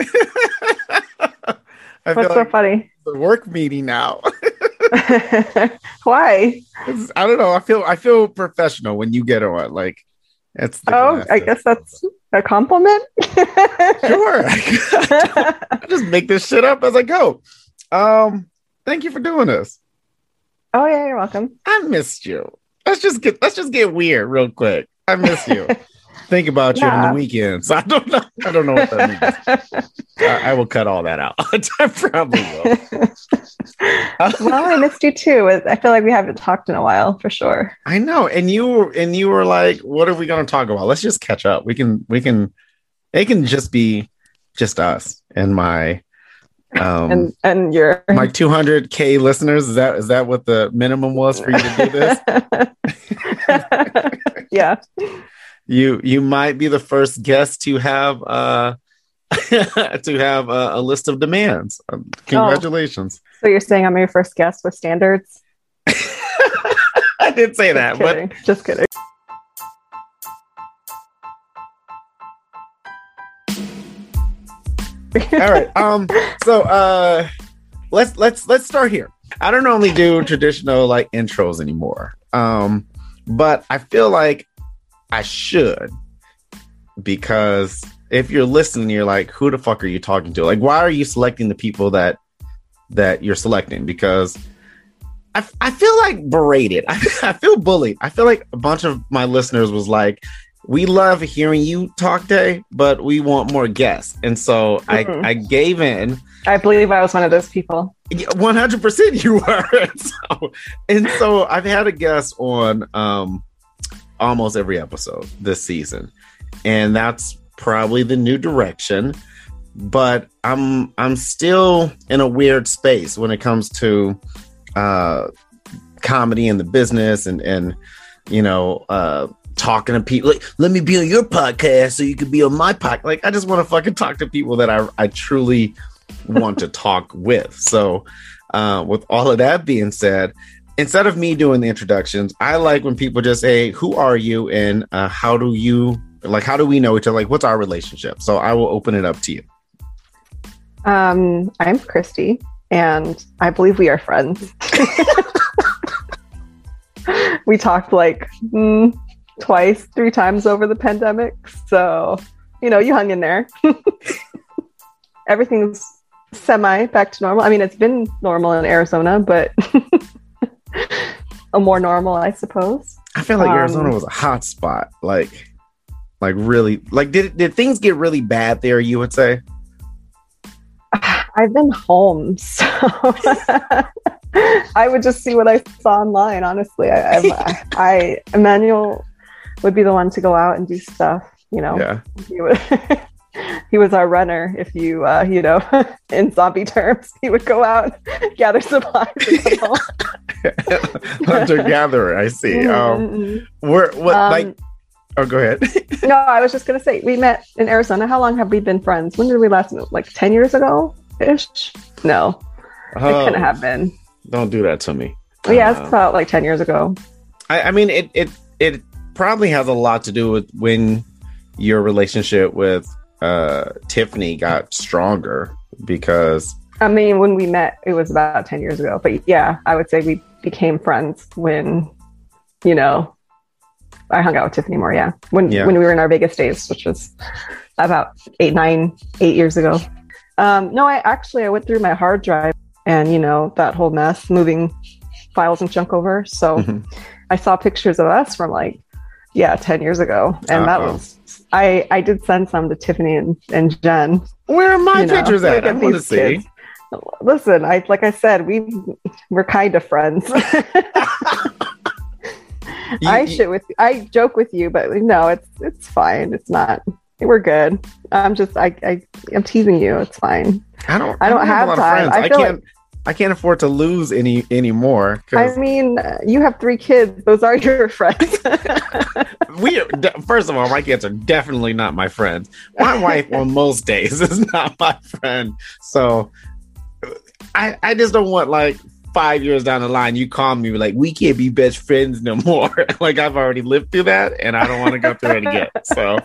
I What's so funny? the work meeting now. Why? It's- I don't know. I feel I feel professional when you get on. Like it's the Oh, I guess that's a compliment. sure. I just make this shit up as I go. Um, thank you for doing this. oh yeah, you're welcome. I missed you. Let's just get let's just get weird real quick. I miss you. Think about you on the weekends. I don't know. I don't know what that means. I, I will cut all that out. I probably will. well, I missed you too. I feel like we haven't talked in a while for sure. I know. And you were and you were like, what are we gonna talk about? Let's just catch up. We can we can it can just be just us and my um and and you're my 200k listeners. Is that is that what the minimum was for you to do this? yeah. You you might be the first guest to have uh to have a, a list of demands. Um, Congratulations. So you're saying I'm your first guest with standards? I did say that, Just but kidding. Just kidding. all right. Um. So uh, let's let's let's start here. I don't normally do traditional like intros anymore. Um, but I feel like I should because if you're listening, you're like, who the fuck are you talking to? Like, why are you selecting the people that that you're selecting? Because I, I feel like berated. I, I feel bullied. I feel like a bunch of my listeners was like, we love hearing you talk, Day, but we want more guests. And so Mhm. I, I gave in. I believe I was one of those people. One hundred percent, you were. and, so, and so I've had a guest on um, almost every episode this season, and that's probably the new direction. But I'm I'm still in a weird space when it comes to uh, comedy and the business, and and you know uh, talking to people. Like, let me be on your podcast so you could be on my podcast. Like, I just want to fucking talk to people that I I truly want to talk with. So, uh, with all of that being said, instead of me doing the introductions, I like when people just say, "Who are you?" and uh, "How do you like? How do we know each other? Like, what's our relationship?" So, I will open it up to you. Um, I'm Christy, and I believe we are friends. we talked like mm, twice, three times over the pandemic. So, you know, you hung in there. Everything's semi back to normal. I mean, it's been normal in Arizona, but a more normal, I suppose. I feel like Um, Arizona was a hot spot. Like, like really, like did did things get really bad there? You would say. I've been home, so I would just see what I saw online. Honestly, I, I'm, I Emmanuel would be the one to go out and do stuff. You know, Yeah. he, would, he was our runner. If you, uh, you know, in zombie terms, he would go out, gather supplies, and come home. Hunter gatherer. I see. Um, Mhm. we're what Um, like. Oh, go ahead. no, I was just gonna say we met in Arizona. How long have we been friends? When did we last meet? Like ten years ago, ish. No, it Oh, couldn't have been. Don't do that to me. But yeah, it's Uh, about like ten years ago. I, I mean, it it it probably has a lot to do with when your relationship with uh, Tiffany got stronger because I mean, when we met, it was about 10 years ago. But yeah, I would say we became friends when, you know, I hung out with Tiffany more. Yeah. When, Yeah. when we were in our Vegas days, which was about eight, nine, eight years ago. Um, no, I actually, I went through my hard drive and, you know, that whole mess, moving files and junk over. So Mhm. I saw pictures of us from like, yeah, 10 years ago. And that Uh-oh. was, I, I did send some to Tiffany and, and Jen where are my you know, pictures at? I want to see. kids. Listen, I like I said, we we're kind of friends. You- I shit with I joke with you, but no, it's it's fine. It's not. We're good. I'm just I, I I'm teasing you. It's fine. I don't. I don't have a lot time. of friends. I I, can't. I can't afford to lose any anymore I mean, uh, you have three kids. Those are your friends. we. First of all, my kids are definitely not my friends. My wife on most days is not my friend. So I I just don't want like five years down the line, you call me like, we can't be best friends no more. like I've already lived through that and I don't want to go through it again. So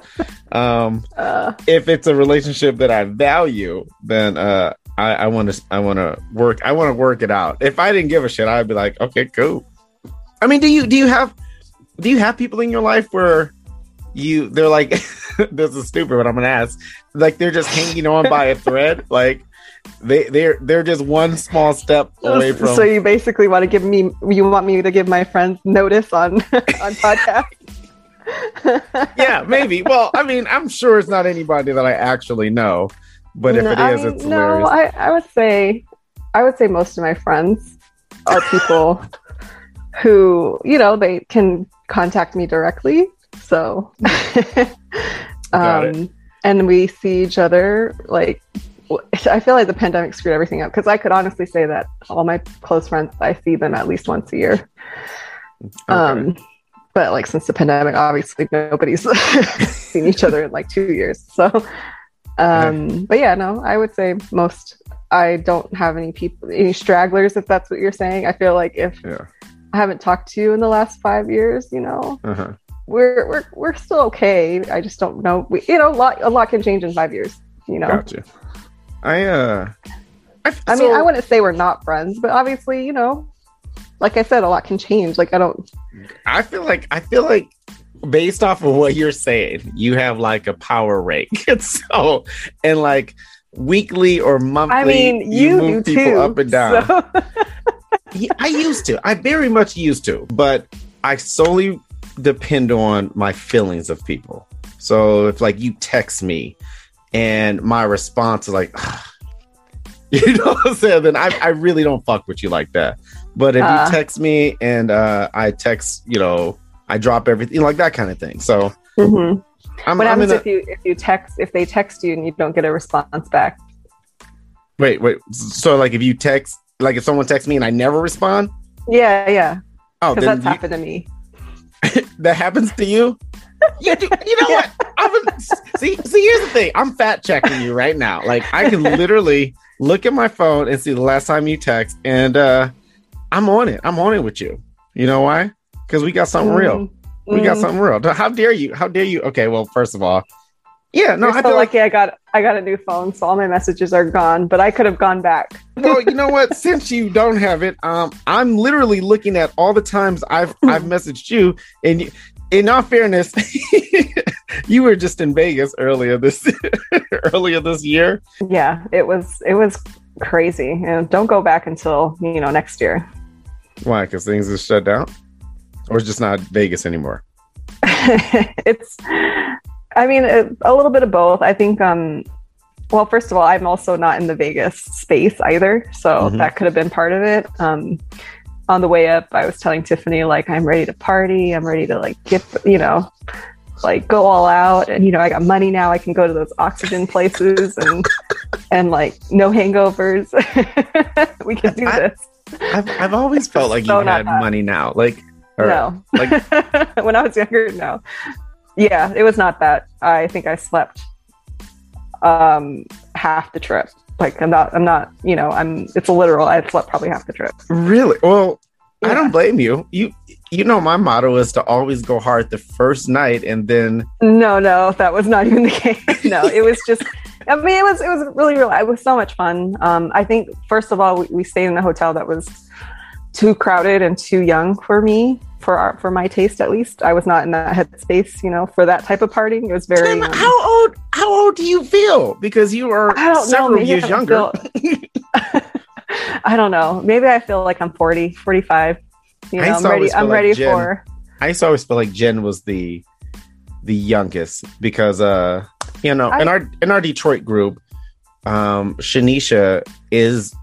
um Uh, if it's a relationship that I value, then uh I want to I want to work I want to work it out. If I didn't give a shit, I'd be like, okay, cool. I mean, do you do you have do you have people in your life where you they're like this is stupid, but I'm gonna ask like they're just hanging on by a thread, like they they're they're just one small step away from. so you basically want to give me you want me to give my friends notice on on podcast yeah, maybe. Well, I mean, I'm sure it's not anybody that I actually know, but if No, it I mean, it's no, hilarious. I, I would say I would say most of my friends are people who, you know, they can contact me directly. So um and we see each other like I feel like the pandemic screwed everything up because I could honestly say that all my close friends I see them at least once a year. Um but like since the pandemic obviously nobody's seen each other in like 2 years. So um but yeah, no, I would say most I don't have any people any stragglers if that's what you're saying. I feel like if yeah. I haven't talked to you in the last 5 years, you know, Uh-huh. we're we're we're still okay. I just don't know. We, you know, a lot a lot can change in five years. You know, Gotcha. I uh, I, I mean, I wouldn't say we're not friends, but obviously, you know, like I said, a lot can change. Like I don't. I feel like I feel like based off of what you're saying, you have like a power rank. so and like weekly or monthly, I mean, you, do move people too. up and down. so- I used to. I very much used to, but I solely depend on my feelings of people. So if like you text me and my response is like, you know what I'm saying, then I, I really don't fuck with you like that. But if Uh. you text me and uh, I text, you know, I drop everything like that kind of thing. So Mhm. I'm, What I'm happens a, if you if you text if they text you and you don't get a response back? wait, wait. So like if you text, like if someone texts me and I never respond, Yeah, yeah, oh, because that's you- happened to me. that happens to you. You, do, you know what? I'm see. See, here's the thing. I'm fat checking you right now. Like I can literally look at my phone and see the last time you text, and uh I'm on it. I'm on it with you. You know why? Because we got something real. Mm, We got mm. something real. How dare you? How dare you? Okay. Well, first of all, yeah. No, You're I so feel like. lucky I got I got a new phone, so all my messages are gone. But I could have gone back. Well, you know what? Since you don't have it, um, I'm literally looking at all the times I've I've messaged you, and you, in all fairness, you were just in Vegas earlier this earlier this year. Yeah, it was it was crazy. And don't go back until you know next year. Why? Because things are shut down, or it's just not Vegas anymore. it's i mean it, a little bit of both. I think um well first of all i'm also not in the vegas space either so Mhm. that could have been part of it. Um on the way up i was telling tiffany like i'm ready to party i'm ready to like get you know like go all out and you know i got money now i can go to those oxygen places and and like no hangovers. We can do I- this. I've I've always felt like So you had money now, like or, no like when I was younger, no. Yeah, it was not that. I think I slept um half the trip. Like I'm not I'm not, you know, I'm it's a literal. I slept probably half the trip. really. Well, I don't blame you. You you know my motto is to always go hard the first night, and then No, no, that was not even the case. No, it was just I mean it was it was really real it was so much fun. Um I think first of all we, we stayed in a hotel that was too crowded and too young for me for our for my taste at least. I was not in that headspace, you know, for that type of partying. It was very Tim, um, how old how old do you feel? Because you are I know. several maybe years I younger. feel- I don't know. Maybe I feel like I'm 40, 45. You I know, used I'm ready. I'm like ready Jen- for. I used to always feel like Jen was the the youngest because uh you know in our in our Detroit group, um Shanisha is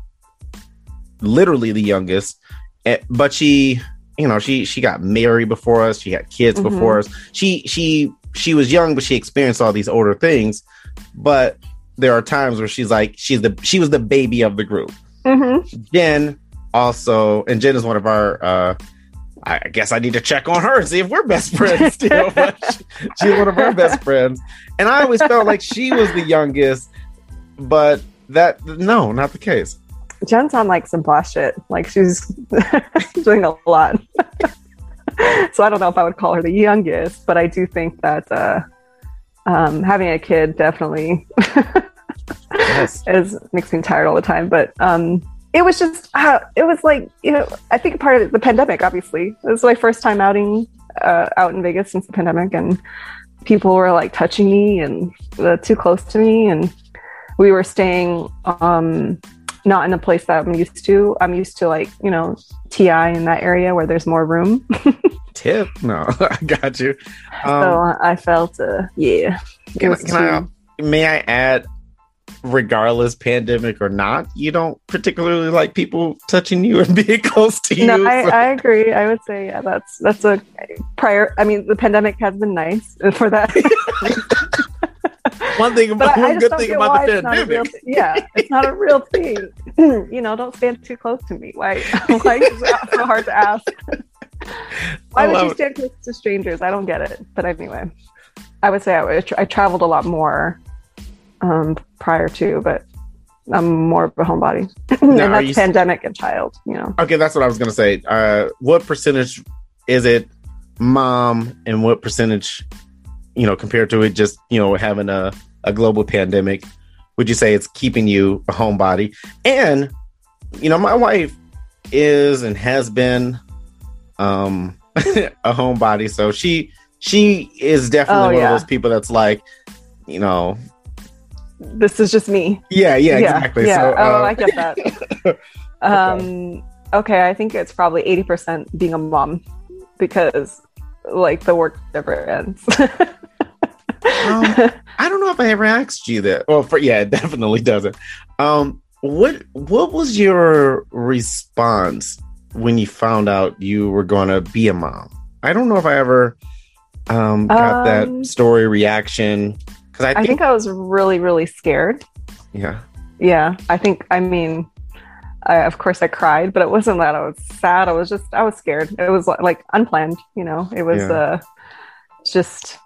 literally the youngest, but she you know she she got married before us, she had kids Mhm. before us. She she she was young, but she experienced all these older things. But there are times where she's like she's the she was the baby of the group. Mhm. Jen also, and Jen is one of our. uh I I guess I need to check on her and see if we're best friends still. but she- she's one of our best friends, and I always felt like she was the youngest, but that no, not the case. Jen's on like some boss shit. Like she's doing a lot. so I don't know if I would call her the youngest, but I do think that uh, um, having a kid definitely Yes. is makes me tired all the time. But um, it was just uh, it was like you know I think part of it, the pandemic. Obviously, it was my first time outing uh, out in Vegas since the pandemic, and people were like touching me and uh, too close to me, and we were staying um, not in a place that I'm used to. I'm used to like you know TI in that area where there's more room. Tip? No, I got you. Um, so I felt uh, yeah. can I, can I, may I add, regardless pandemic or not, you don't particularly like people touching you and being close to you. No, I, so- I agree. I would say yeah, that's that's a prior. I mean, the pandemic has been nice for that. One thing but one good thing about the a real. Thing. Yeah, it's not a real thing. you know, don't stand too close to me. Why? Why is it so hard to ask? Why would you stand close to strangers? I don't get it. But anyway, I would say I, would, I traveled a lot more um, prior to, but I'm more of a homebody. and that's you- pandemic and child. You know. Okay, that's what I was gonna say. Uh, what percentage is it mom, and what percentage, you know, compared to it just you know having a a global pandemic? Would you say it's keeping you a homebody? And you know, my wife is and has been um a homebody, so she she is definitely Oh, one yeah. of those people that's like, you know, This is just me. yeah, yeah, exactly. Yeah. So, oh, uh, I get that. um, okay, I think it's probably eighty percent being a mom because like the work never ends. Um, I don't know if I ever asked you that. Well, for yeah, it definitely doesn't. Um, what what was your response when you found out you were going to be a mom? I don't know if I ever um got Um, that story reaction because I, I think, I was really, really scared. yeah Yeah, I think. I mean, I, of course I cried, but it wasn't that I was sad. I was just I was scared. It was like, like unplanned. You know, it was Yeah. uh, just.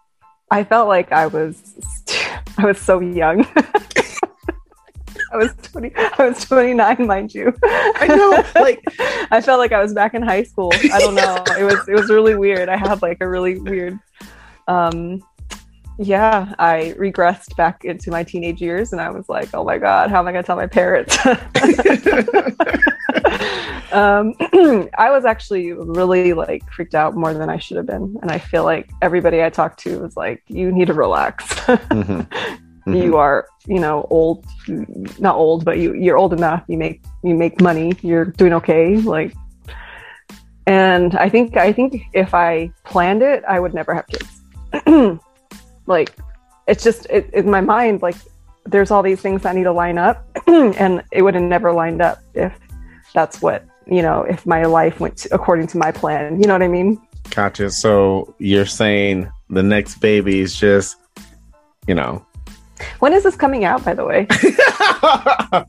I felt like I was, I was so young. I was twenty. I was twenty nine, mind you. I know like I felt like I was back in high school. I don't know. It was it was really weird. I had like a really weird um yeah, I regressed back into my teenage years and I was like, "Oh my god, how am I going to tell my parents?" um I was actually really like freaked out more than I should have been and I feel like everybody I talked to was like, "You need to relax." Mhm. Mhm. you are you know old not old but you you're old enough you make you make money you're doing okay like and i think i think if i planned it i would never have kids like it's just it, in my mind like there's all these things that need to line up and it would have never lined up if that's what you know if my life went to, according to my plan you know what i mean Gotcha. So you're saying the next baby is just, you know. when is this coming out by the way Um,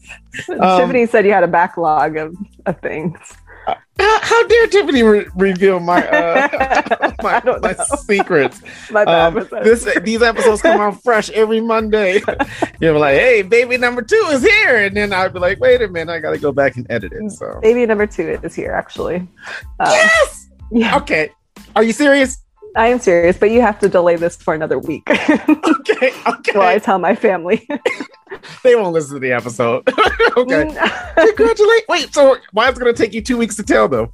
tiffany said you had a backlog of, of things how, how dare Tiffany re- reveal my uh, my, my secrets? my Um, this these episodes come out fresh every Monday. You're like, hey, baby number two is here, and then I'd be like, wait a minute, I got to go back and edit it. So Baby number two is here, actually. Uh, yes, Yeah, okay. Are you serious? I am serious, but you have to delay this for another week Okay, okay. while I tell my family. They won't listen to the episode. okay. Mm. Congratulate. Wait, so why is it going to take you two weeks to tell though?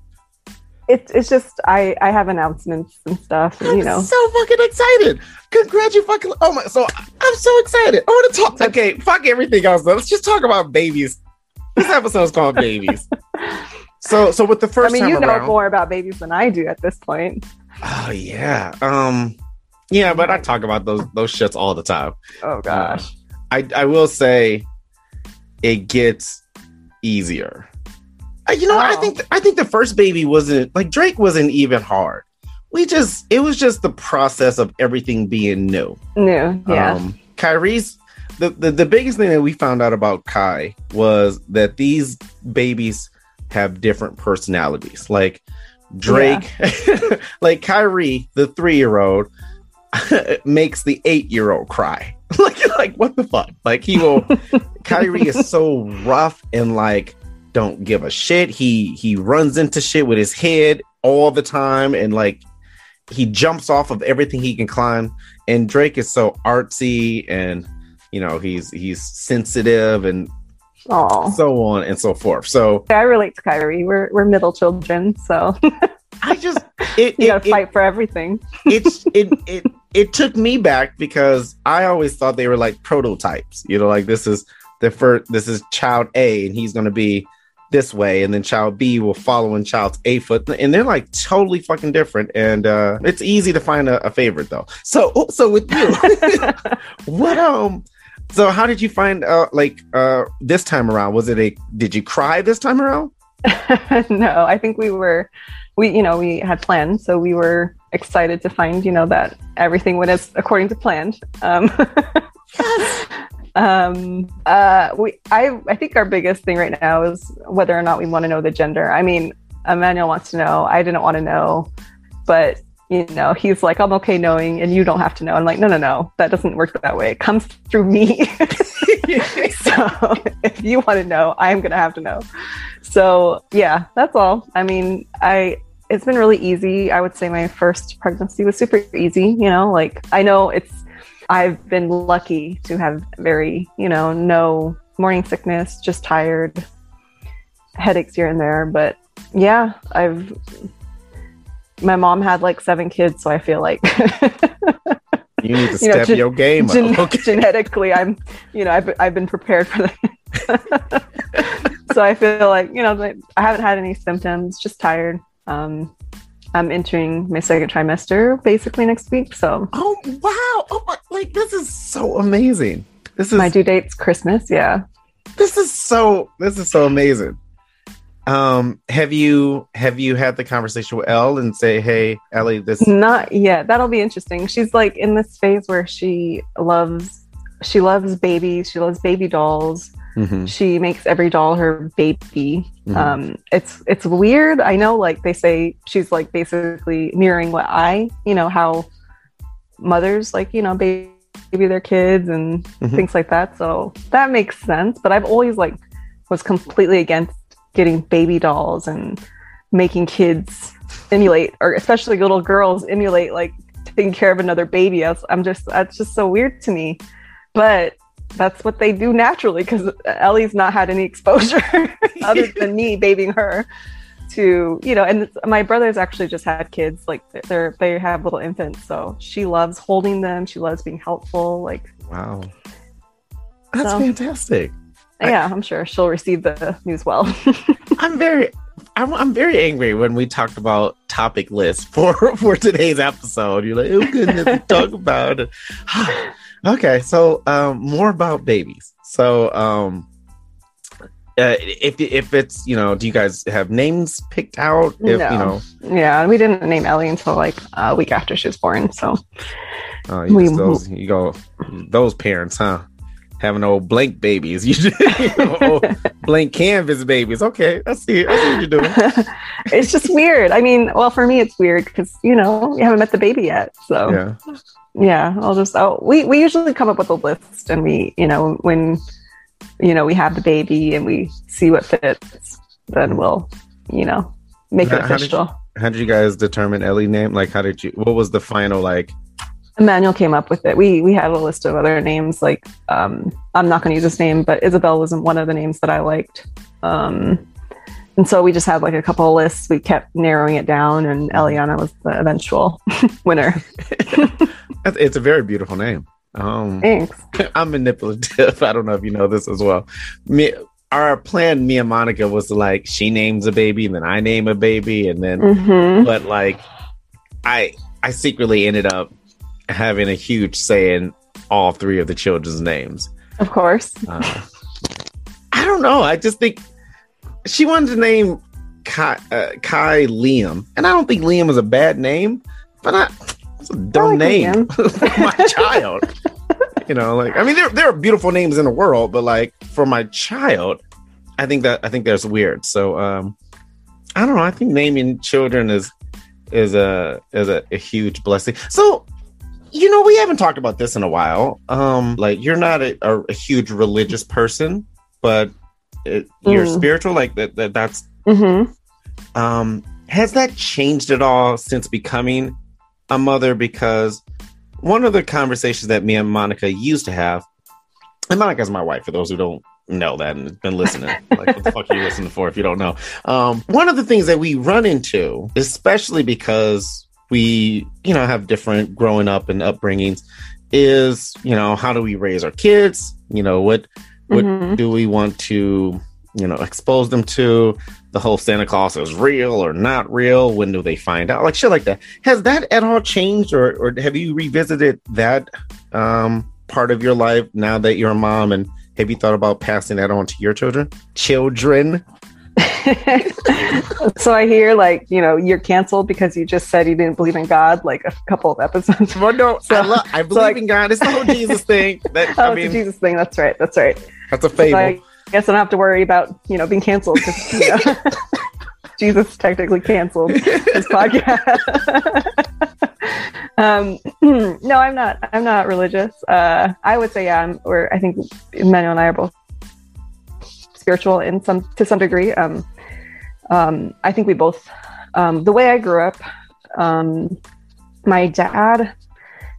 it's it's just I I have announcements and stuff, and, you know. So fucking excited. Congratulations. Fucking, oh my, so I'm so excited. I want to talk. Okay, fuck everything else. Though. Let's just talk about babies. This episode is called babies. So, so with the first, I mean, you know around, more about babies than I do at this point. Oh yeah, um, yeah, but I talk about those those shits all the time. Oh gosh. I I will say, it gets easier. Uh, You know, I Oh. think I think the first baby wasn't like Drake wasn't even hard. We just it was just the process of everything being new. New, yeah. Um, Kyrie's the, the the biggest thing that we found out about Kai was that these babies have different personalities. Like Drake, like Kyrie, the three year old, makes the eight year old cry. like like what the fuck? Like he will. Kyrie is so rough and like don't give a shit. He he runs into shit with his head all the time and like he jumps off of everything he can climb. And Drake is so artsy and you know he's he's sensitive and Oh, so on and so forth. So I relate to Kyrie. We're we're middle children, so I just it you it, gotta it, fight for everything. it's it it it took me back because I always thought they were like prototypes. You know, like this is the first this is child A and he's gonna be this way, and then child B will follow in child's A foot, and they're like totally fucking different. And uh it's easy to find a, a favorite though. So oh, so with you, what um so how did you find uh like uh this time around? Was it a did you cry this time around? no, I think we were, we you know we had planned, so we were excited to find you know that everything went as according to planned. Um, um, uh, we I I think our biggest thing right now is whether or not we want to know the gender. I mean, Emmanuel wants to know. I didn't want to know, but you know he's like i'm okay knowing and you don't have to know. I'm like no no no that doesn't work that way. It comes through me. So if you want to know i'm gonna have to know. So yeah that's all. I mean i it's been really easy. I would say my first pregnancy was super easy you know like i know it's i've been lucky to have very you know no morning sickness just tired headaches here and there but yeah i've my mom had like seven kids, so I feel like You need to You know, step gen- your game up. gen- Okay. genetically, I'm, you know, I've, I've been prepared for that. so I feel like, you know, like, I haven't had any symptoms, just tired. Um, I'm entering my second trimester basically next week. So Oh wow! Oh my, like this is so amazing. This is my due date's Christmas. Yeah. this is so this is so amazing. Um, have you have you had the conversation with Elle and say, "Hey, Ellie, this Not yet. That'll be interesting. She's like in this phase where she loves, she loves babies. She loves baby dolls. Mhm, she makes every doll her baby mhm. um it's it's weird i know like they say she's like basically mirroring what i you know how mothers like you know baby their kids and Mhm. things like that so that makes sense but i've always like was completely against getting baby dolls and making kids emulate or especially little girls emulate like taking care of another baby. I, I'm just that's just so weird to me. But that's what they do naturally because Ellie's not had any exposure other than me babying her to you know and my brother's actually just had kids like they're they have little infants so she loves holding them. She loves being helpful like wow, that's So- fantastic." I- yeah i'm sure she'll receive the news well I'm very, I'm, I'm very angry when we talked about topic lists for for today's episode. You're like, "Oh goodness, talk about it." okay, so um, more about babies. So um, uh, if if it's you know, do you guys have names picked out? If No. you know, yeah we didn't name Ellie until like a week after she was born so uh, you, We- those, you go those parents, huh? Having old blank babies, you, old blank canvas babies. Okay, I see. I see what you're doing. it's just weird i mean well for me it's weird because you know we haven't met the baby yet so Yeah. yeah i'll just oh we, we usually come up with a list and we you know when you know we have the baby and we see what fits then mm-hmm. we'll you know make it How- how did you- official How did you guys determine Ellie name? Like, how did you? What was the final like? Emmanuel came up with it. We we had a list of other names like um i'm not going to use this name but isabel wasn't one of the names that i liked. Um and so we just had like a couple of lists. We kept narrowing it down and eliana was the eventual winner. It's it's a very beautiful name. Um, thanks. I'm manipulative. I don't know if you know this as well. Me, our plan, me and Monica, was like she names a baby, and then I name a baby, and then hmm but like I I secretly ended up having a huge say in all three of the children's names. of course Uh, I don't know. I just think she wanted to name Kai, uh, Kai Liam, and I don't think Liam is a bad name, but I, it's a dumb like name for my child. You know, like I mean, there there are beautiful names in the world, but like for my child, I think that I think that's weird. So um, I don't know. I think naming children is is a is a, a huge blessing. So you know, we haven't talked about this in a while. Um, like you're not a, a, a huge religious person, but it, you're Mm. spiritual, like that, that that's hmm um has that changed at all since becoming a mother? Because one of the conversations that me and Monica used to have, and Monica's my wife, for those who don't know that and been listening. like, what the fuck are you listening for if you don't know? Um, one of the things that we run into, especially because we, you know, have different growing up and upbringings, is, you know, how do we raise our kids? You know, what what Mhm. do we want to you know expose them to? The whole santa claus is real or not real? When do they find out? Like shit like that. Has that at all changed or or have you revisited that um part of your life now that you're a mom and have you thought about passing that on to your children? Children so I hear like you know you're canceled because you just said you didn't believe in God like a couple of episodes. well no So- i, love, I believe I- in god it's the whole jesus thing that Oh, i it's mean a Jesus thing. That's right. That's right. that's a So fable I guess I don't have to worry about you know being canceled. 'cause, you know, Jesus technically canceled this podcast. um, no, I'm not. I'm not religious. Uh, I would say yeah. I'm, or I think Emmanuel and I are both spiritual in some to some degree. Um, um, I think we both. Um, the way I grew up, um, my dad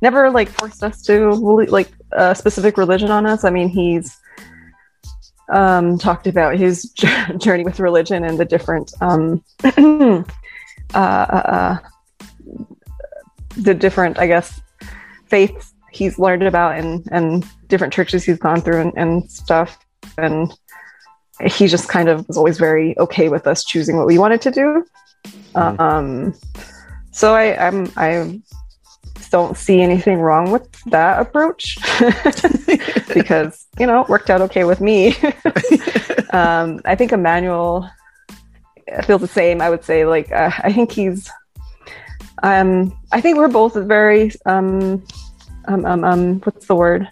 never like forced us to like a specific religion on us. I mean, he's um, talked about his journey with religion and the different um, uh, uh, uh, the different, I guess, faiths he's learned about and and different churches he's gone through and, and stuff. And he just kind of was always very okay with us choosing what we wanted to do. Mhm. Um, so I, I'm I don't see anything wrong with that approach because you know it worked out okay with me. um, I think Emmanuel feels the same. I would say like uh, I think he's. Um, I think we're both very um, um, um, um, what's the word?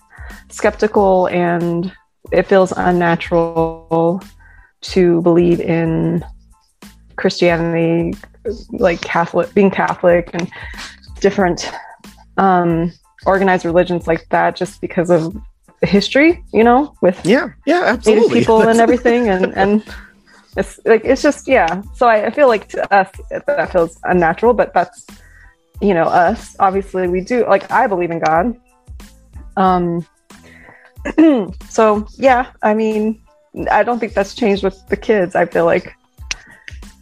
Skeptical, and it feels unnatural to believe in Christianity, like Catholic, being Catholic, and different um, organized religions like that, just because of history, you know, with yeah yeah native absolutely. people and everything and and it's like it's just yeah. So I, I feel like to us that feels unnatural but that's you know us. Obviously we do like i believe in god. Um so yeah i mean i don't think that's changed with the kids i feel like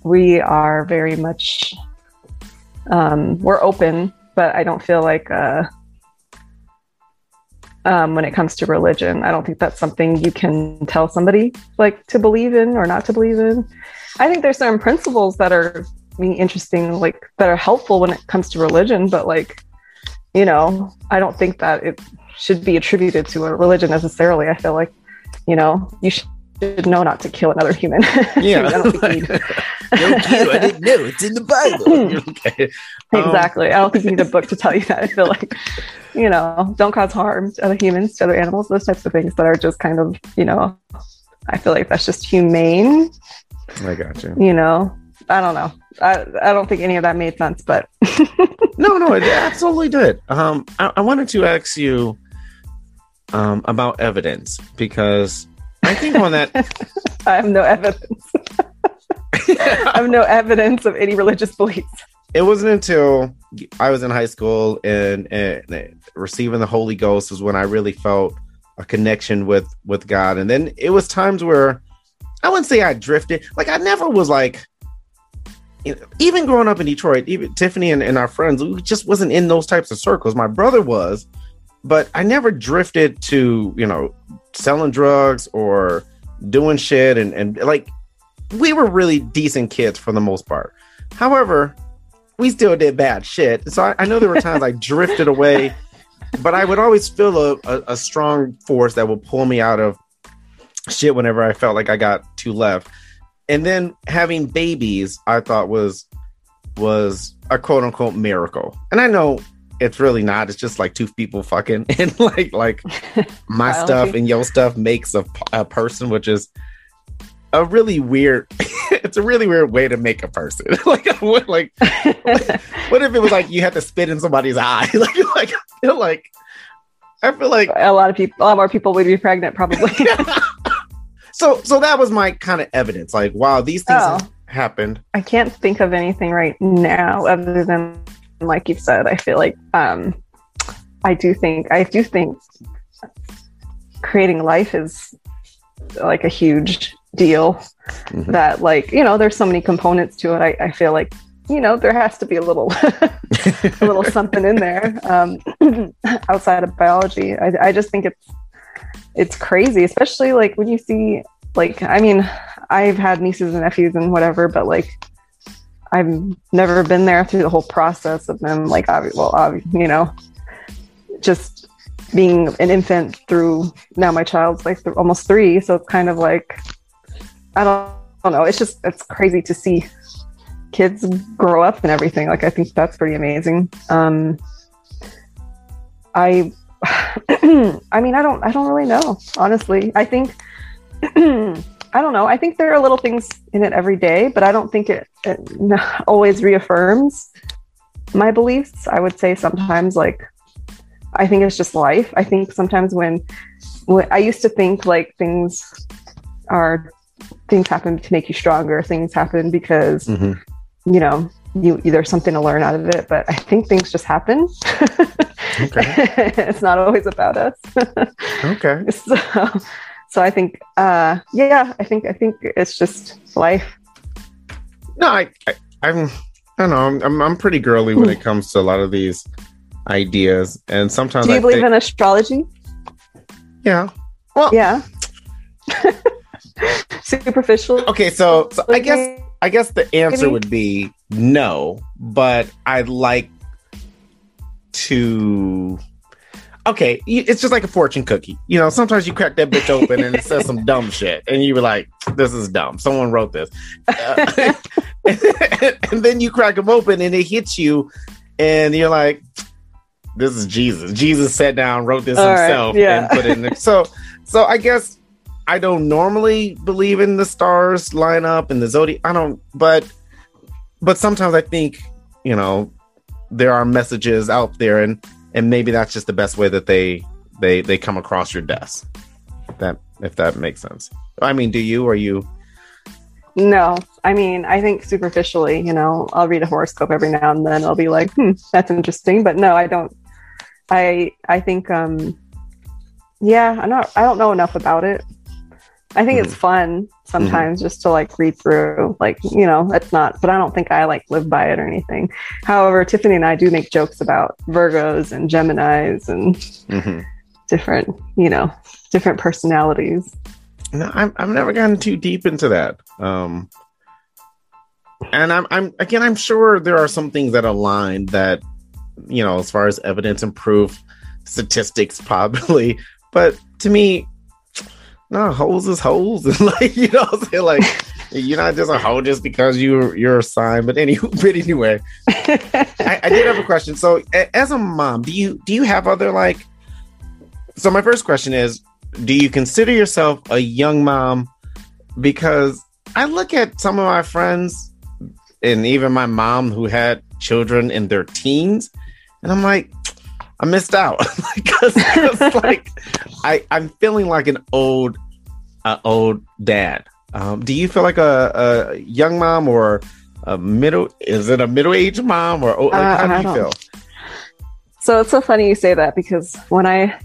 we are very much um we're open but i don't feel like uh um, when it comes to religion. I don't think that's something you can tell somebody like to believe in or not to believe in. I think there's certain principles that are I mean, interesting, like that are helpful when it comes to religion, but like, you know, I don't think that it should be attributed to a religion necessarily. I feel like, you know, you should know not to kill another human. yeah I don't think you need- no kill i didn't know it's in the bible okay Um, exactly. I don't think you need a book to tell you that. I feel like, you know, don't cause harm to other humans, to other animals, those types of things that are just kind of, you know, I feel like that's just humane, i got you you know. I don't know. I, I don't think any of that made sense, but No, no, it absolutely did. Um, I, I wanted to ask you um, about evidence because I think on that, I have no evidence. I have no evidence of any religious beliefs. it wasn't until I was in high school and, and receiving the Holy Ghost was when I really felt a connection with with God. And then it was times where I wouldn't say I drifted. Like I never was like, you know, even growing up in Detroit, even Tiffany and, and our friends, we just wasn't in those types of circles. My brother was, but I never drifted to, you know, selling drugs or doing shit and, and like we were really decent kids for the most part. However, we still did bad shit. So I, I know there were times I drifted away, but I would always feel a, a, a strong force that would pull me out of shit whenever I felt like I got too left. And then having babies, I thought was was a quote unquote miracle. And I know it's really not. It's just like two people fucking and like like my stuff and your stuff makes a, a person, which is a really weird. it's a really weird way to make a person. like what like what if it was like you had to spit in somebody's eye? like like I feel like I feel like a lot of people, a lot more people would be pregnant probably. So so that was my kind of evidence. Like, wow, these things Oh. happened. I can't think of anything right now other than like you said, I feel like um I do think I do think creating life is like a huge deal Mhm. that like, you know, there's so many components to it. I, I feel like, you know, there has to be a little a little something in there um, outside of biology. I, I just think it's it's crazy, especially like when you see like I mean, I've had nieces and nephews and whatever, but like I've never been there through the whole process of them like well, you know, just being an infant through now my child's like th- almost three, so it's kind of like I don't, I don't know. It's just it's crazy to see kids grow up and everything. Like I think that's pretty amazing. Um, I, I mean, I don't, I don't really know. Honestly, I think, I don't know. I think there are little things in it every day, but I don't think it, it always reaffirms my beliefs. I would say sometimes, like, I think it's just life. I think sometimes when, when I used to think like things are things happen to make you stronger. Things happen because Mhm. you know you there's something to learn out of it but i think things just happen Okay. it's not always about us Okay. so, so i think uh yeah i think i think it's just life No, I, I I'm I don't know. I'm, I'm I'm pretty girly when it comes to a lot of these ideas, and sometimes do you I believe think, in astrology yeah. Well, yeah superficial okay. So, so I guess I guess the answer would be no, but I'd like to. Okay, it's just like a fortune cookie. You know, sometimes you crack that bitch open and it says some dumb shit, and you were like, "This is dumb. Someone wrote this," Uh, and then you crack them open and it hits you, and you're like, "This is Jesus. Jesus sat down, wrote this All right, himself, yeah. and put it in there." So, so I guess I don't normally believe in the stars line up and the zodiac. I don't, but but sometimes I think you know there are messages out there, and and maybe that's just the best way that they they they come across your desk. That if that makes sense. I mean, do you? Or you? no. I mean i think superficially you know i'll read a horoscope every now and then. I'll be like hmm that's interesting. But no i don't i i think um yeah i'm not i don't know enough about it. I think it's fun sometimes just to like read through like you know it's not but i don't think i like live by it or anything however tiffany and i do make jokes about virgos and geminis and Mhm. different you know different personalities No, I'm I've never gotten too deep into that. Um, and I'm I'm again I'm sure there are some things that align that you know as far as evidence and proof, statistics probably, but to me, no holes is holes, and like you know I'm saying like. You're not just a hoe just because you you're a sign, but any but anyway, I, I did have a question. So, a- as a mom, do you do you have other like? So, my first question is: Do you consider yourself a young mom? Because I look at some of my friends, and even my mom who had children in their teens, and I'm like, I missed out because like I I'm feeling like an old, uh, old dad. Um, do you feel like a, a young mom or a middle? Is it a middle aged mom or like, Uh, how do you feel? So it's so funny you say that because when I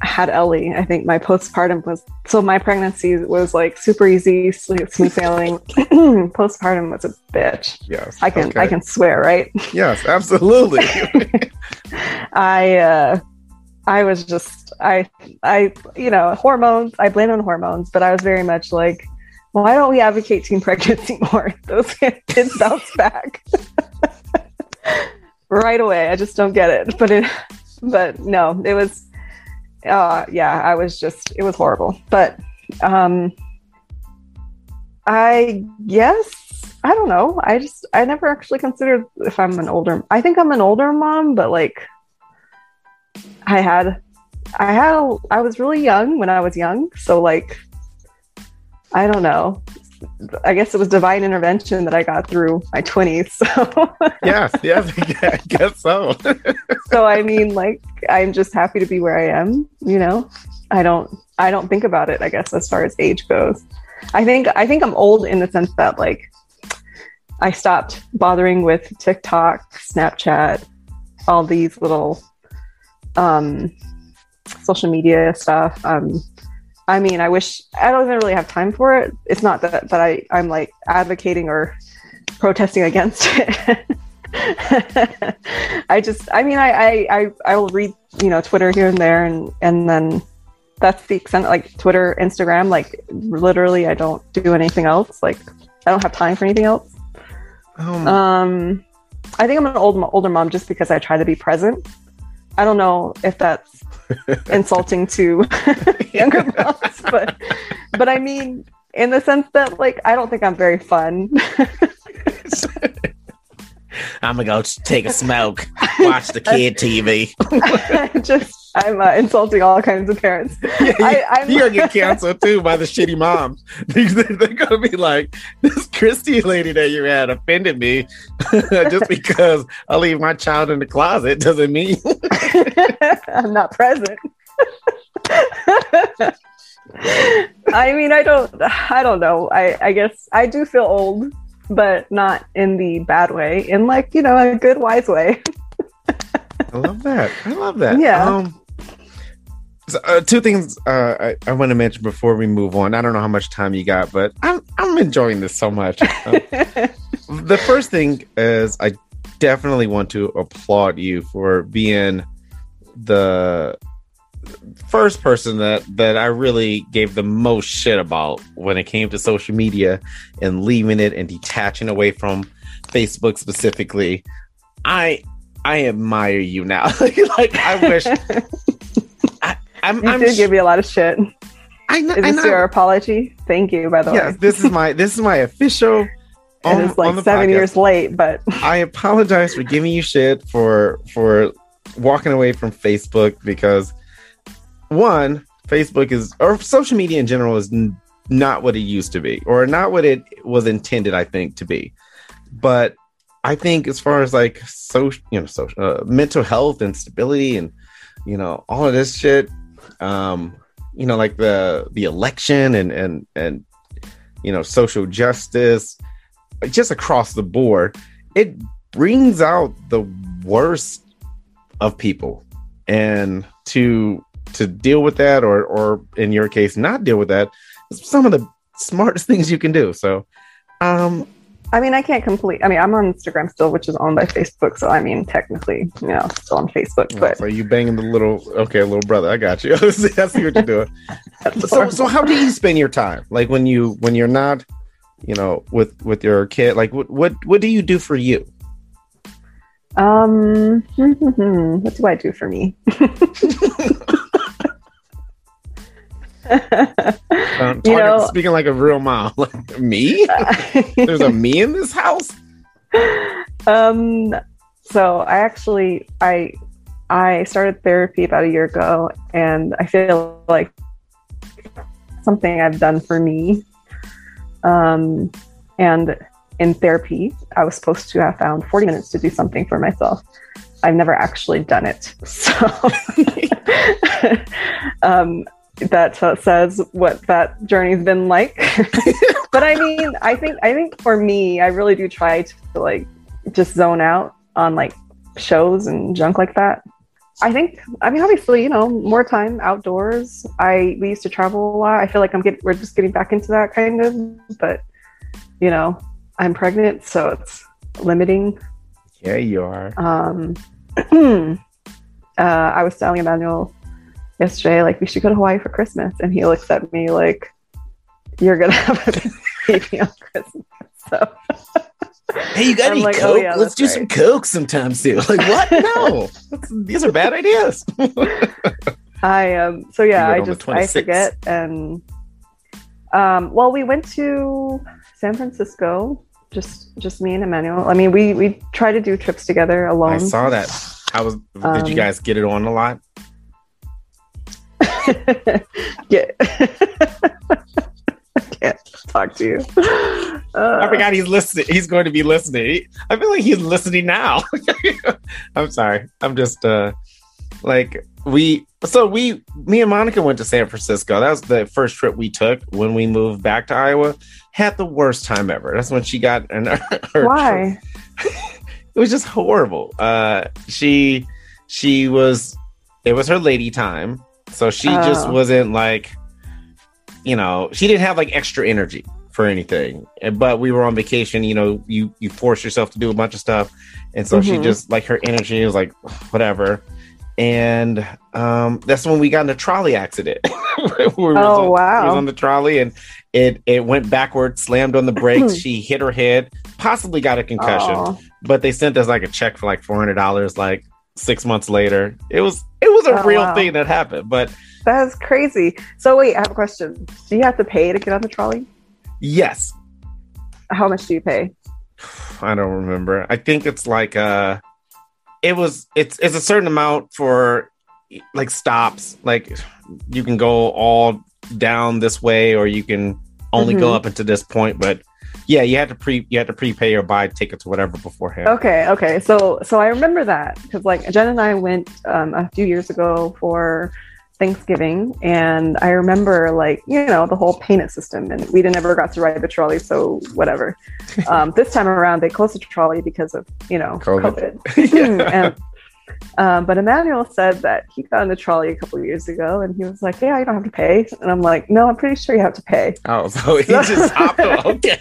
had Ellie, I think my postpartum was so my pregnancy was like super easy, smooth, sailing. postpartum was a bitch. Yes, I can Okay. I can swear, right? Yes, absolutely. I uh I was just I I you know hormones. I blame on hormones, but I was very much like, why don't we advocate teen pregnancy more? Those kids bounce back right away. I just don't get it. But it but no, it was uh yeah, I was just it was horrible. But um I guess I don't know. I just I never actually considered if I'm an older I think I'm an older mom, but like I had I had a, I was really young when I was young, so like I don't know. I guess it was divine intervention that I got through my 20s. So yes, yes, I guess so. so I mean like I'm just happy to be where I am, you know. I don't I don't think about it. I guess as far as age goes, I think I think I'm old in the sense that like I stopped bothering with TikTok, Snapchat, all these little um, social media stuff. Um, I mean, I wish I don't even really have time for it. It's not that that I I'm like advocating or protesting against it. I just, I mean, I, I, I, I will read, you know, Twitter here and there, and and then that's the extent. Like Twitter, Instagram, like literally, I don't do anything else. Like I don't have time for anything else. Um, um I think I'm an old older mom just because I try to be present. I don't know if that's insulting to younger moms, but but I mean in the sense that like I don't think I'm very fun. I'm gonna go take a smoke, watch the kid TV. Just I'm uh, insulting all kinds of parents. Yeah, I, you're gonna get canceled too by the shitty moms. They're gonna be like, "This Christy lady that you had offended me just because I leave my child in the closet doesn't mean I'm not present." I mean, I don't, I don't know. I, I guess I do feel old but not in the bad way, in like, you know, a good, wise way. I love that. I love that. Yeah. Um, so, uh, two things uh, I, I want to mention before we move on. I don't know how much time you got, but I'm I'm enjoying this so much. Um, the first thing is I definitely want to applaud you for being the first person that that I really gave the most shit about when it came to social media and leaving it and detaching away from Facebook specifically. I I admire you now. like I wish I, I'm, you I'm did sh- give me a lot of shit. I know. Is this know. your apology? Thank you, by the yes, way. this is my this is my official. On, it's like seven podcast. years late, but I apologize for giving you shit for for walking away from Facebook because one, Facebook is, or social media in general is n- not what it used to be, or not what it was intended, I think, to be. But I think as far as like social, you know, social, uh, mental health and stability, and you know, all of this shit, um, you know, like the the election and and and you know, social justice, just across the board, it brings out the worst of people, and to to deal with that or or in your case not deal with that is some of the smartest things you can do so um I mean, I can't complete. I mean, I'm on Instagram still, which is owned by Facebook. So, I mean, technically, you know, still on Facebook. But so you banging the little, okay, little brother. I got you. I see what you're doing. so, so how do you spend your time? Like when you when you're not, you know, with with your kid. Like what what what do you do for you? Um, what do I do for me? um, talking, you know, speaking like a real mom, like me. There's a me in this house. Um. So I actually I I started therapy about a year ago, and I feel like something I've done for me. Um, and in therapy, I was supposed to have found 40 minutes to do something for myself. I've never actually done it. So um, that says what that journey's been like. but I mean, I think I think for me, I really do try to like just zone out on like shows and junk like that. I think I mean obviously, you know, more time outdoors. I we used to travel a lot. I feel like I'm getting we're just getting back into that kind of, but you know, I'm pregnant, so it's limiting. Yeah, you are. Um uh, I was telling Emmanuel yesterday, like, we should go to Hawaii for Christmas. And he looks at me like, you're going to have a baby on Christmas. So. Hey, you got I'm any like, oh, coke? Oh, yeah, Let's do right. some coke sometime soon. Like what? No, these are bad ideas. I um. So yeah, I just I forget and um. Well, we went to San Francisco. Just just me and Emmanuel. I mean, we we try to do trips together alone. I saw that. How was? Did um, you guys get it on a lot? yeah. I can't talk to you. Uh, I forgot he's listening. He's going to be listening. I feel like he's listening now. I'm sorry. I'm just uh like we so we, me and Monica went to San Francisco. That was the first trip we took when we moved back to Iowa. Had the worst time ever. That's when she got an. her Why? it was just horrible. Uh, she she was it was her lady time, so she just Oh. wasn't like, you know, she didn't have like extra energy for anything. But we were on vacation. You know, you you force yourself to do a bunch of stuff, and so she Mhm. just like her energy was like whatever. And um, that's when we got in a trolley accident. we Oh, on, wow. we was on the trolley and it it went backward, slammed on the brakes. she hit her head, possibly got a concussion Aw. but they sent us like a check for like four hundred dollars like six months later. It was it was a Oh, real wow. thing that happened. But That is crazy. So wait, I have a question. Do you have to pay to get on the trolley? yes, How much do you pay? I don't remember. I think it's like uh it was it's it's a certain amount for like stops. Like you can go all down this way or you can only go Mhm. up into this point, but yeah, you had to pre you had to prepay or buy tickets or whatever beforehand. Okay, okay. So so I remember that because like Jen and I went um, a few years ago for Thanksgiving, and I remember like you know the whole payment system, and we didn't ever got to ride the trolley, so whatever. Um, this time around, they closed the trolley because of you know COVID. COVID. And, um, but Emmanuel said that he got on the trolley a couple of years ago, and he was like, "Yeah, you don't have to pay." And I'm like, "No, I'm pretty sure you have to pay." Oh, so he just hopped on. Okay.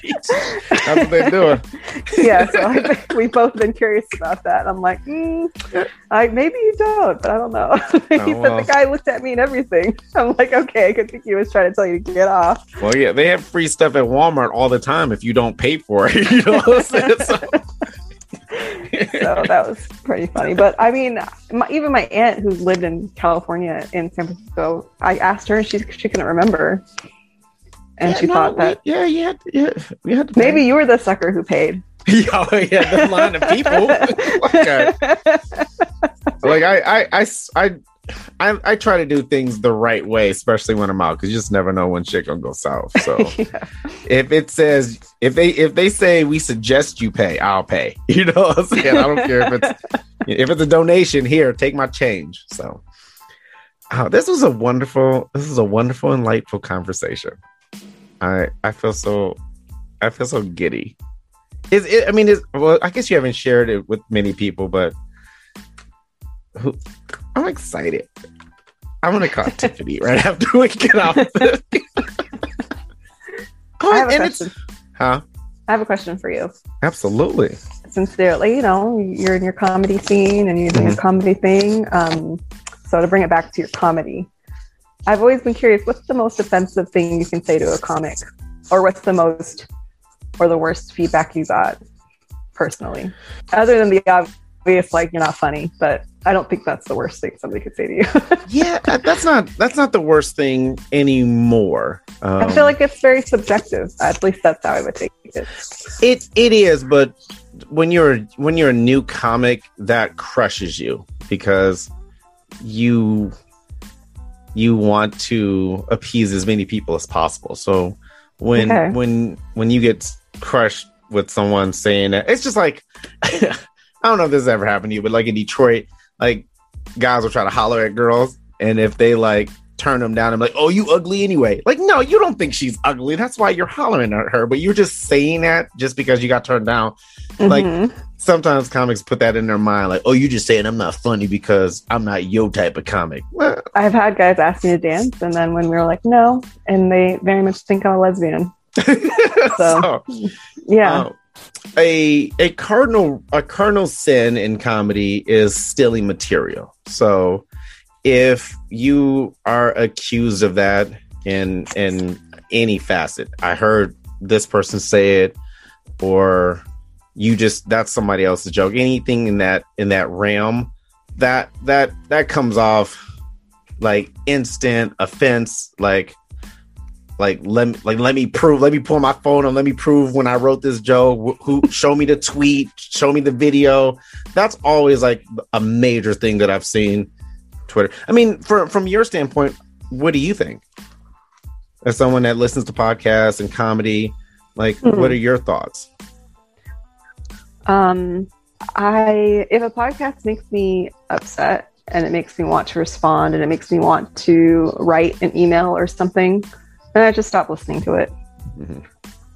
That's what they're doing. yeah, so I think we've both been curious about that. I'm like, mm, I maybe you don't, but I don't know. he Oh, said well. the guy looked at me and everything. I'm like, okay, I could think he was trying to tell you to get off. Well, yeah, they have free stuff at Walmart all the time if you don't pay for it. You know what I'm saying? So, So that was pretty funny. But I mean, my, even my aunt who lived in California in San Francisco, I asked her and she she couldn't remember, and Yeah, she no, thought that we- yeah, yeah, yeah, we had to maybe you were the sucker who paid. yeah, oh, yeah, the line of people. like, I, like I, I, I, I, I, try to do things the right way, especially when I'm out, because you just never know when shit gonna go south. So Yeah. if it says if they if they say we suggest you pay, I'll pay. You know what I'm saying? I don't care if it's if it's a donation. Here, take my change. So, oh, this was a wonderful. This is a wonderful, enlightful conversation. I I feel so I feel so giddy. Is it? I mean, is well. I guess you haven't shared it with many people, but who? I'm excited. I'm gonna call Tiffany right after we get off. this. oh, I have a and it's question. huh? I have a question for you. Absolutely. since they're like you know you're in your comedy scene and you're doing Mm-hmm. your comedy thing um so to bring it back to your comedy i've always been curious what's the most offensive thing you can say to a comic or what's the most or the worst feedback you got personally other than the obvious like you're not funny but i don't think that's the worst thing somebody could say to you Yeah, that's not that's not the worst thing anymore. Um, i feel like it's very subjective at least that's how i would take it it it is, but when you're when you're a new comic, that crushes you because you you want to appease as many people as possible. So when Okay. when when you get crushed with someone saying that, it's just like I don't know if this has ever happened to you, but like in Detroit, like guys will try to holler at girls, and if they like turn them down, I'm like, oh, you ugly anyway. Like, no, you don't think she's ugly. That's why you're hollering at her, but you're just saying that just because you got turned down. Like, Mhm. Sometimes comics put that in their mind, like, oh, you just saying I'm not funny because I'm not your type of comic. Well, i've had guys ask me to dance and then when we were like no and they very much think i'm a lesbian so, yeah Uh, a a cardinal a cardinal sin in comedy is stealing material. So if you are accused of that in in any facet, I heard this person say it, or you just that's somebody else's joke. Anything in that in that realm, that that that comes off like instant offense, like like let me like let me prove let me pull my phone and let me prove when i wrote this joke who show me the tweet show me the video that's always like a major thing that i've seen twitter i mean for, from your standpoint what do you think as someone that listens to podcasts and comedy like Hmm. what are your thoughts Um, I if a podcast makes me upset, and it makes me want to respond and it makes me want to write an email or something. And I just stop listening to it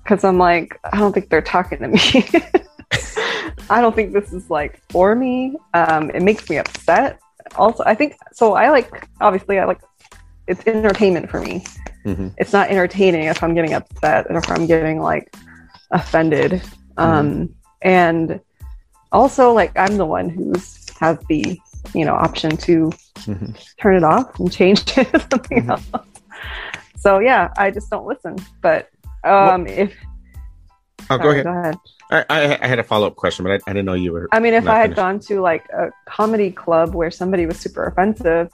because I'm like, I don't think they're talking to me. I don't think this is like for me. Um, it makes me upset. Also, I think so. I like obviously I like it's entertainment for me. Mhm. It's not entertaining if I'm getting upset and if I'm getting like offended. Um, and also like I'm the one who's has the you know option to Mhm. turn it off and change it to something Mhm. else. So yeah, I just don't listen. But um, if Oh, go ahead. Go ahead. I, I, I had a follow up question, but I, I didn't know you were. I mean, if I had finished. gone to like a comedy club where somebody was super offensive,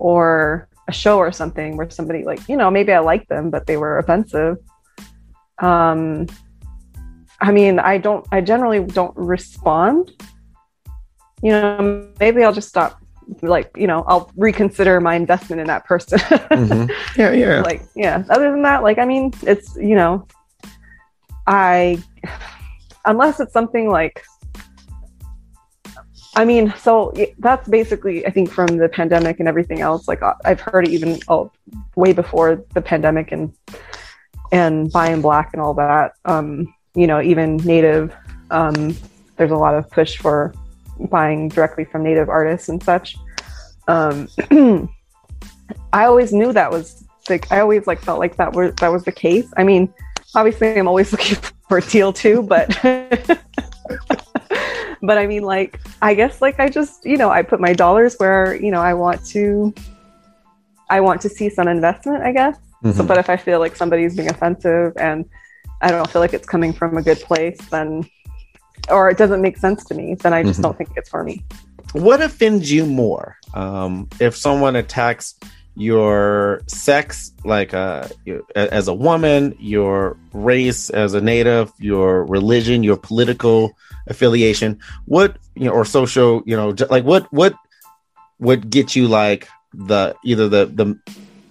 or a show or something where somebody like you know maybe I liked them but they were offensive. Um, I mean, I don't. I generally don't respond. You know, maybe I'll just stop. Like, you know, I'll reconsider my investment in that person. Mhm. Yeah, yeah. like yeah other than that like i mean it's you know i unless it's something like i mean so that's basically i think from the pandemic and everything else like I- i've heard it even oh, way before the pandemic and and buy in black and all that um you know even native um there's a lot of push for buying directly from native artists and such um I always knew that was like I always like felt like that was that was the case. I mean, obviously I'm always looking for a deal too, but but I mean like I guess like I just, you know, I put my dollars where, you know, I want to I want to see some investment, I guess. So Mhm. but if I feel like somebody's being offensive and I don't feel like it's coming from a good place, then or it doesn't make sense to me, then I just Mhm. don't think it's for me. what offends you more um, if someone attacks your sex like uh, as a woman your race as a native your religion your political affiliation what you know or social you know like what what would get you like the either the the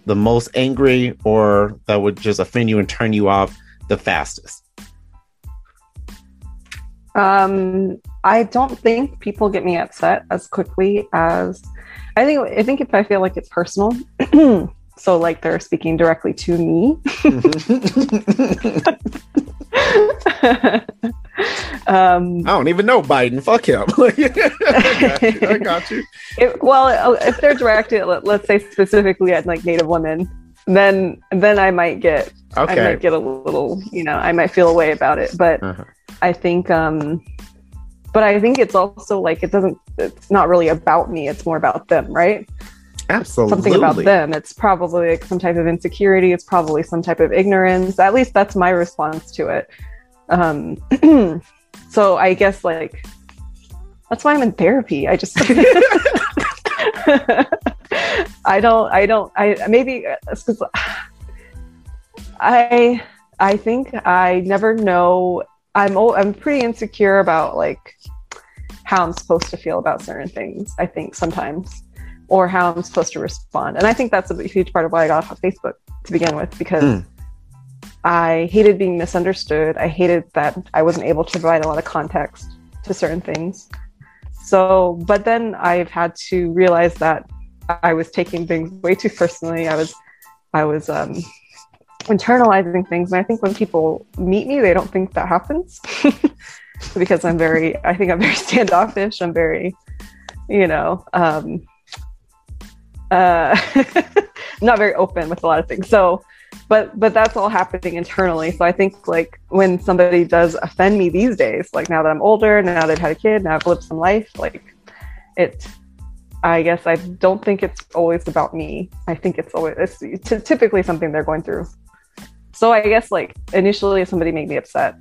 the most angry or that would just offend you and turn you off the fastest Um, I don't think people get me upset as quickly as I think. I think if I feel like it's personal, so like they're speaking directly to me. um, I don't even know Biden. Fuck him. I got you. I got you. it, well, if they're directed, let, let's say specifically at like Native women, then then I might get I might get a little, you know, I might feel a way about it. But Uh-huh. I think, um, but I think it's also like it doesn't. It's not really about me. It's more about them, right? Absolutely. Something about them. It's probably like some type of insecurity. It's probably some type of ignorance. At least that's my response to it. Um, so I guess like that's why I'm in therapy. I just. I don't. I don't. I maybe it's 'cause I. I think I never know. I'm. al- I'm pretty insecure about like how I'm supposed to feel about certain things. I think sometimes, or how I'm supposed to respond, and I think that's a huge part of why I got off of Facebook to begin with because Mm. I hated being misunderstood. I hated that I wasn't able to provide a lot of context to certain things. So, but then I've had to realize that I was taking things way too personally. I was, I was um, internalizing things, and I think when people meet me, they don't think that happens because I'm very. I think I'm very standoffish. I'm very, you know, um, uh, not very open with a lot of things. So, but but that's all happening internally. So I think like when somebody does offend me these days, like now that I'm older, now that I've had a kid, now I've lived some life, like it. I guess I don't think it's always about me. I think it's always it's t- typically something they're going through. So I guess like initially, if somebody made me upset,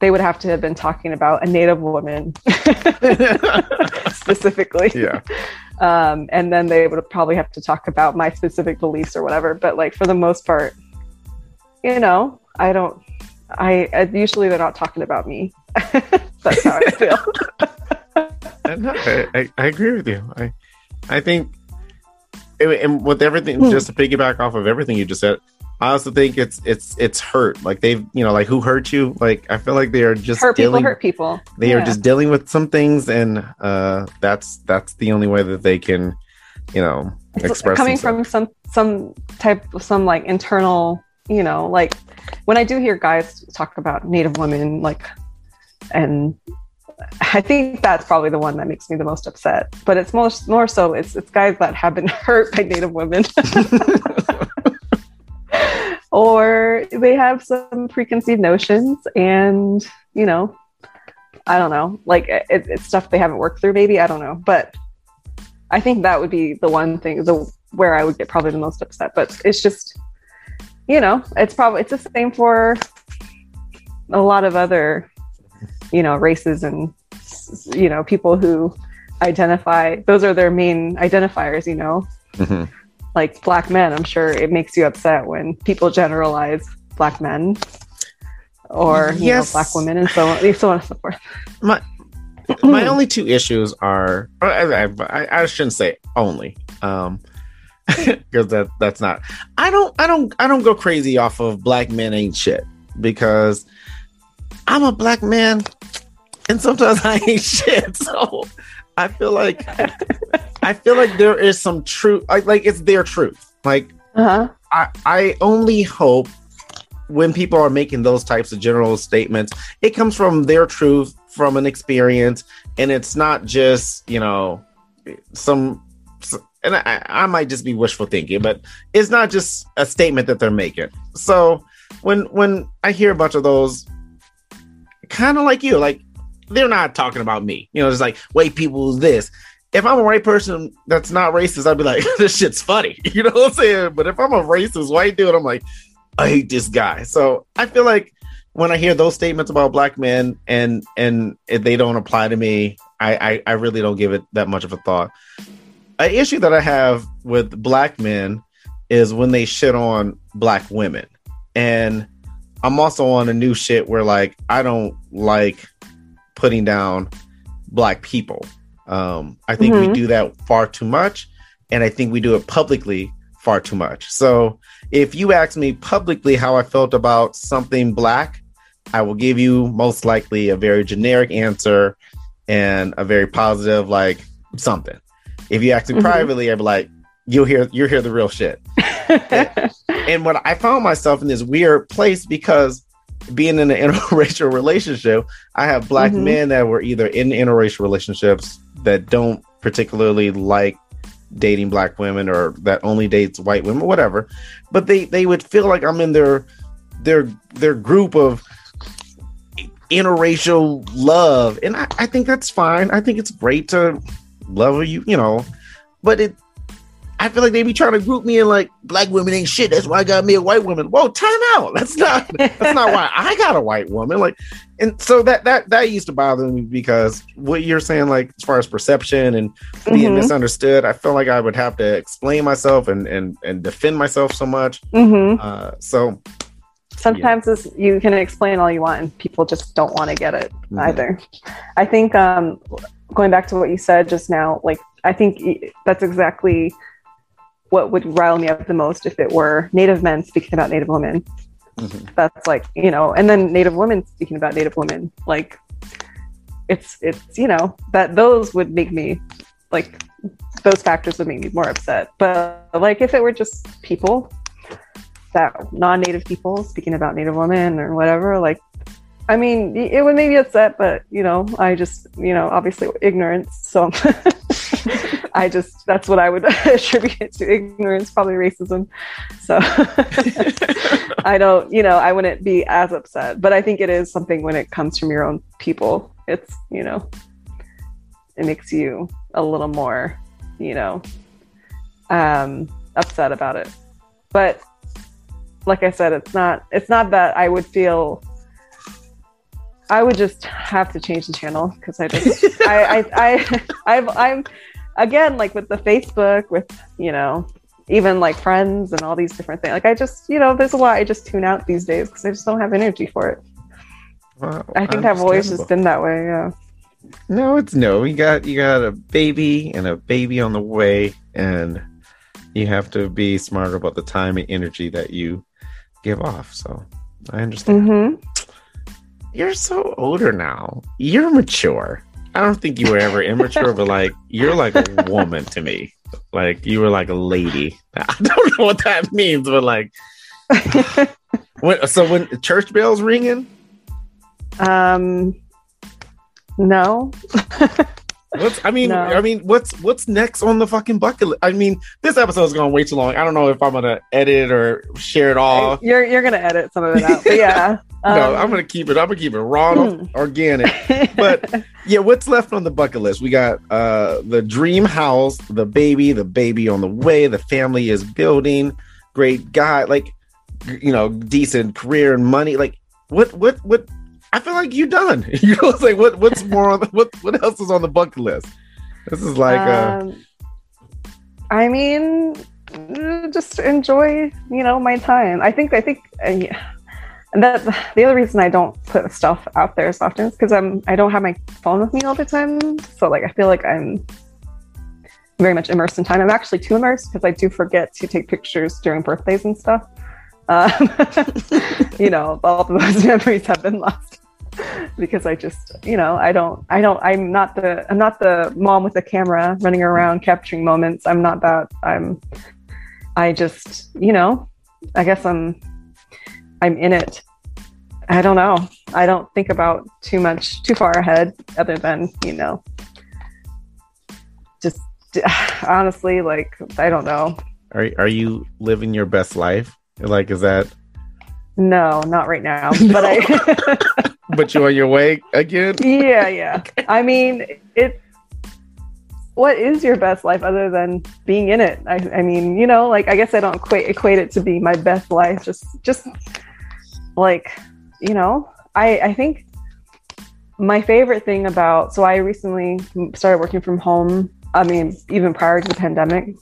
they would have to have been talking about a Native woman specifically yeah. um, and then they would probably have to talk about my specific beliefs or whatever. But like for the most part, you know, I don't. I, I usually they're not talking about me. That's how I feel. No, I, I, agree with you. I I think and- with everything just to piggyback off of everything you just said, I also think it's it's it's hurt. Like they've you know like who hurt you? Like I feel like they are just hurt dealing, people hurt people. They Yeah. are just dealing with some things, and uh, that's that's the only way that they can, you know, It's express coming themselves. from some some type of some like internal you know like when i do hear guys talk about native women like and i think that's probably the one that makes me the most upset but it's most more so it's it's guys that have been hurt by native women or they have some preconceived notions and you know i don't know. Like it, it's stuff they haven't worked through maybe. I don't know. But i think that would be the one thing the where i would get probably the most upset. But it's just you know it's probably it's the same for a lot of other you know races and you know people who identify those are their main identifiers you know? Mhm. Like black men i'm sure it makes you upset when people generalize black men or you Yes. know black women and so on so on and so forth My my only two issues are I, I, I- shouldn't say only um because that that's not i don't i don't i don't go crazy off of black men ain't shit because i'm a black man and sometimes i ain't shit so i feel like i feel like there is some truth like, like it's their truth like uh-huh I, I only hope when people are making those types of general statements, it comes from their truth, from an experience, and it's not just you know some. And I, I might just be wishful thinking, but it's not just a statement that they're making. So when when I hear a bunch of those, kind of like you, like they're not talking about me. You know, it's like white people this. If I'm a white person that's not racist, I'd be like, this shit's funny. You know what I'm saying? But if I'm a racist white dude, I'm like, I hate this guy. So I feel like when I hear those statements about black men and and they don't apply to me, I, I I really don't give it that much of a thought. An issue that I have with black men is when they shit on black women. And I'm also on a new shit where like I don't like putting down black people. Um, I think we Mhm. do that far too much, and I think we do it publicly far too much. So if you ask me publicly how I felt about something black, I will give you most likely a very generic answer and a very positive, like something. If you ask me Mhm. privately, I'd be like, "You'll hear, you'll hear the real shit." and what I found myself in this weird place because being in an interracial relationship, I have black Mhm. men that were either in interracial relationships that don't particularly like dating black women or that only dates white women, whatever. But they they would feel like I'm in their their their group of interracial love. And I, I think that's fine. I think it's great to love you, you know, but it I feel like they be trying to group me in like black women ain't shit. That's why I got me a white woman. Whoa, time out. That's not that's not why I got a white woman. Like, and so that that that used to bother me because what you're saying, like as far as perception and being Mhm. misunderstood, I feel like I would have to explain myself and and and defend myself so much. Mhm. Uh, so sometimes it's, you can explain all you want and people just don't want to get it Mhm. either i think um, going back to what you said just now like i think that's exactly what would rile me up the most if it were native men speaking about native women. Mhm. that's like you know and then native women speaking about native women. Like it's it's you know that those would make me like those factors would make me more upset. But like if it were just people that non-native people speaking about native women or whatever like i mean it would make me upset but you know i just you know obviously ignorance so i just that's what i would attribute it to. Ignorance probably racism. So i don't you know i wouldn't be as upset but i think it is something when it comes from your own people it's you know it makes you a little more you know um upset about it. But like I said, it's not it's not that I would feel I would just have to change the channel because I just I, I I I've I'm again like with the Facebook with you know even like friends and all these different things like I just you know there's a lot I just tune out these days because I just don't have energy for it. well, I think I've always just been that way. Yeah. No, it's no. You got you got a baby and a baby on the way, and you have to be smart about the time and energy that you give off. So I understand. Mm-hmm. You're so older now. You're mature. I don't think you were ever immature, but like you're like a woman to me. Like you were like a lady. I don't know what that means, but like when, so when church bells ringing, um, no. What's I mean No. I mean what's what's next on the fucking bucket list? I mean this episode is going way too long. I don't know if I'm gonna edit or share it all. you're you're gonna edit some of it out, yeah. no, um, I'm gonna keep it. I'm gonna keep it raw, and organic. but- Yeah, what's left on the bucket list? We got uh the dream house, the baby, the baby on the way, the family is building, great guy, like you know, decent career and money. Like what what what I feel like you're done. you know, it's like what what's more on the, what what else is on the bucket list? This is like uh um, I mean, uh, just enjoy, you know, my time. I think, I think, uh, yeah. And that the other reason I don't put stuff out there as often is because I'm I don't have my phone with me all the time. So like I feel like I'm very much immersed in time. I'm actually too immersed because I do forget to take pictures during birthdays and stuff. Um, you know, all those memories have been lost because I just, you know, I don't, I don't, I'm not the, I'm not the mom with the camera running around capturing moments. I'm not that. I'm, I just, you know, I guess I'm, I'm in it. I don't know. I don't think about too much, too far ahead, other than you know, just honestly, like I don't know. are are you living your best life? Like is that No, not right now. But I, but you're on your way again? yeah, yeah. I mean, it. What is your best life other than being in it? I, I mean, you know, like I guess I don't equate equate it to be my best life. Just, just like, you know, I I think my favorite thing about so I recently started working from home. I mean, even prior to the pandemic,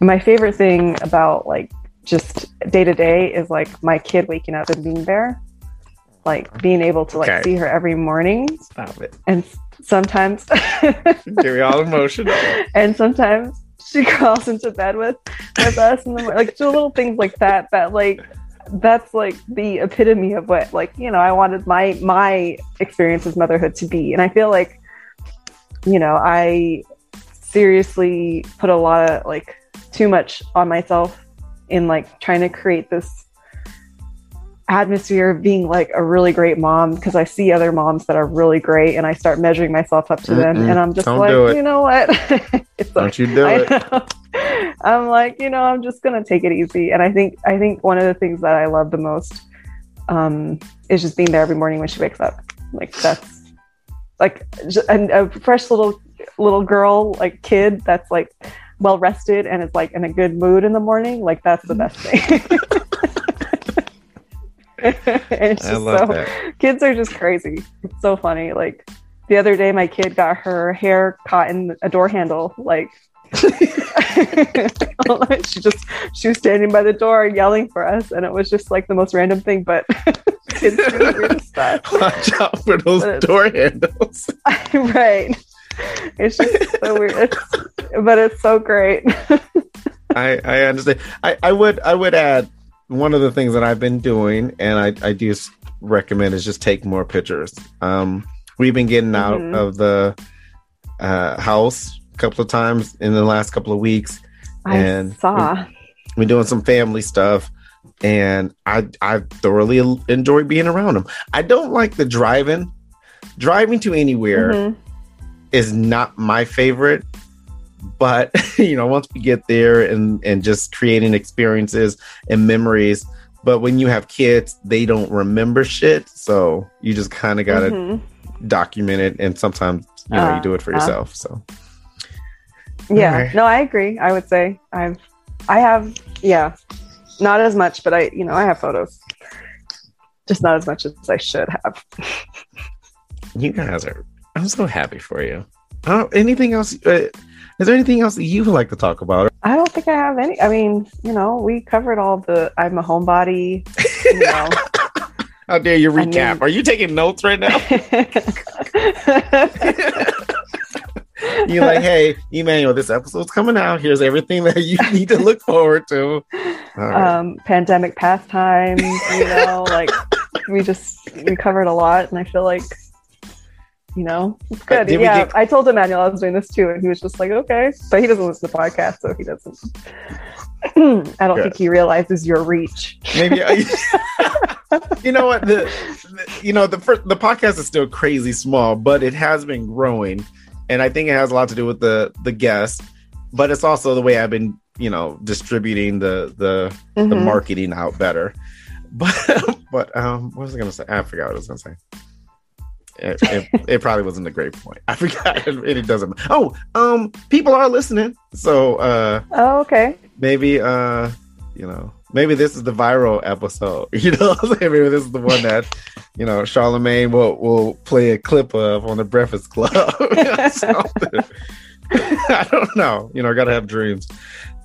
my favorite thing about like just day to day is like my kid waking up and being there, like being able to like Okay. see her every morning Stop it. and sometimes Get me all emotional. and sometimes she crawls into bed with with us and like just little things like that that like that's like the epitome of what like you know i wanted my my experience as motherhood to be and i feel like you know i seriously put a lot of like too much on myself in like trying to create this atmosphere of being like a really great mom because I see other moms that are really great and I start measuring myself up to them Mm-mm. and I'm just Don't like, you know what? it's Don't you do I it. know. I'm like, you know, I'm just gonna take it easy. And I think I think one of the things that I love the most um, is just being there every morning when she wakes up. Like that's like and a fresh little little girl, like kid that's like well rested and is like in a good mood in the morning. Like that's the best thing. it's I just love so that. kids are just crazy. It's so funny. Like the other day, my kid got her hair caught in a door handle. Like she just she was standing by the door yelling for us, and it was just like the most random thing. But kids do stuff, Watch out for those But- door handles. right? It's just so weird. It's, but it's so great. I, I understand. I, I would I would add one of the things that I've been doing, and I, I do recommend is just take more pictures. Um, we've been getting out Mhm. of the uh, house a couple of times in the last couple of weeks. I And- saw. We're doing some family stuff, and I I thoroughly enjoy being around them. I don't like the driving. Driving to anywhere Mhm. is not my favorite but you know once we get there and and just creating experiences and memories but when you have kids they don't remember shit so you just kind of gotta Mhm. document it and sometimes you know Uh, you do it for uh. yourself so Yeah, Alright. no, I agree. I would say I've, I have, yeah, not as much, but I, you know, I have photos, just not as much as I should have. you guys are i'm so happy for you oh anything else uh, is there anything else that you would like to talk about I don't think I have any. I mean, you know, we covered all the. I'm a homebody. You know. how dare you I recap mean- are you taking notes right now You're like, hey, Emmanuel, this episode's coming out. Here's everything that you need to look forward to. Right. Um, pandemic pastimes, you know, like we just we covered a lot, and I feel like you know, it's good. yeah, get... I told Emmanuel I was doing this too, and he was just like, okay. But he doesn't listen to the podcast, so he doesn't. I don't good. think he realizes your reach. Maybe. I... you know what? The, the, you know the first, the podcast is still crazy small, but it has been growing, and I think it has a lot to do with the the guests, but it's also the way I've been, you know, distributing the the mm-hmm. the marketing out better. But but um, what was I gonna say? I forgot what I was gonna say it, it, it, probably wasn't a great point. I forgot. It, it doesn't. Oh, um, people are listening. So, uh, oh, okay. Maybe, uh, you know, maybe this is the viral episode. You know, maybe this is the one that, you know, Charlemagne will will play a clip of on the Breakfast Club. I don't know. You know, I gotta have dreams.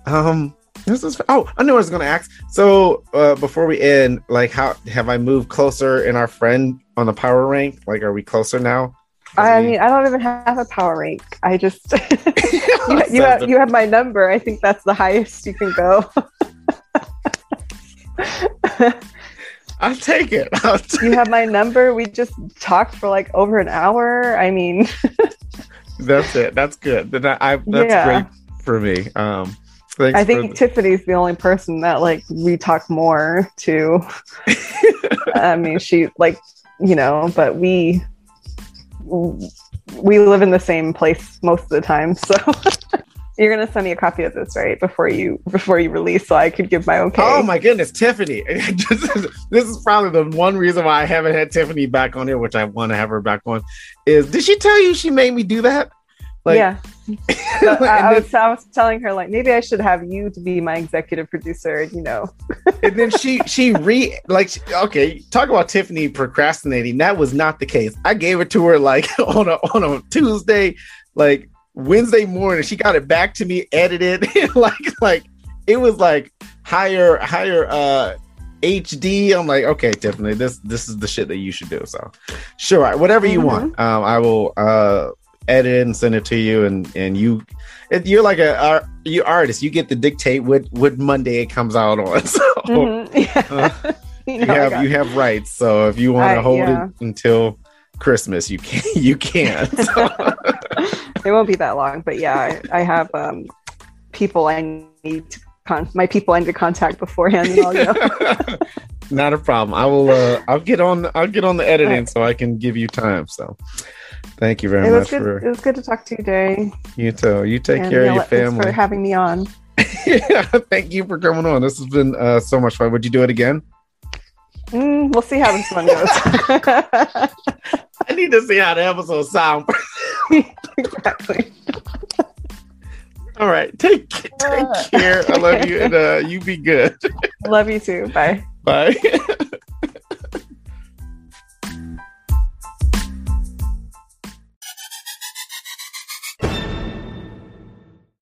Um, this is oh, I knew I was gonna ask. So uh, before we end, like, how have I moved closer in our friend on the power rank? Like, are we closer now? I mean, I don't even have a power rank. I just you, you, have, you have my number. I think that's the highest you can go. I'll take it. I'll take you have my number. We just talked for like over an hour. I mean, that's it. That's good. That I, that's yeah. great for me. Um, Thanks I think Tiffany's the only person that like we talk more to. I mean, she like you know, but we we live in the same place most of the time, so. You're gonna send me a copy of this, right? Before you before you release, so I could give my okay. Oh my goodness, Tiffany! this, is, this is probably the one reason why I haven't had Tiffany back on here, which I want to have her back on. Is did she tell you she made me do that? Like, yeah. I, I, was, I was telling her like maybe I should have you to be my executive producer, you know. and then she she re like okay, talk about Tiffany procrastinating. That was not the case. I gave it to her like on a on a Tuesday, like Wednesday morning. She got it back to me, edited, like like it was like higher higher uh HD. I'm like, okay, Tiffany, this this is the shit that you should do. So, sure, whatever you mm-hmm. want. Um, I will uh edit it and send it to you, and and you, it, you're like a uh, you artist. You get to dictate what what Monday it comes out on. So mm-hmm. yeah. uh, you, know, have you have rights. So if you want to hold yeah. it until Christmas, you can you can. So. it won't be that long, but yeah, I, I have um, people I need to con- my people I need to contact beforehand. And I'll go. Not a problem. I will. Uh, I'll get on. I'll get on the editing right. so I can give you time. So, Thank you very it much good, for. It was good to talk to you, Jay. You too. You take and care of your family. for having me on. yeah, thank you for coming on. This has been uh, so much fun. Would you do it again? Mm, we'll see how this one goes. I need to see how the episode sound. exactly. All right. Take take care. I love you, and uh, you be good. Love you too. Bye. Bye.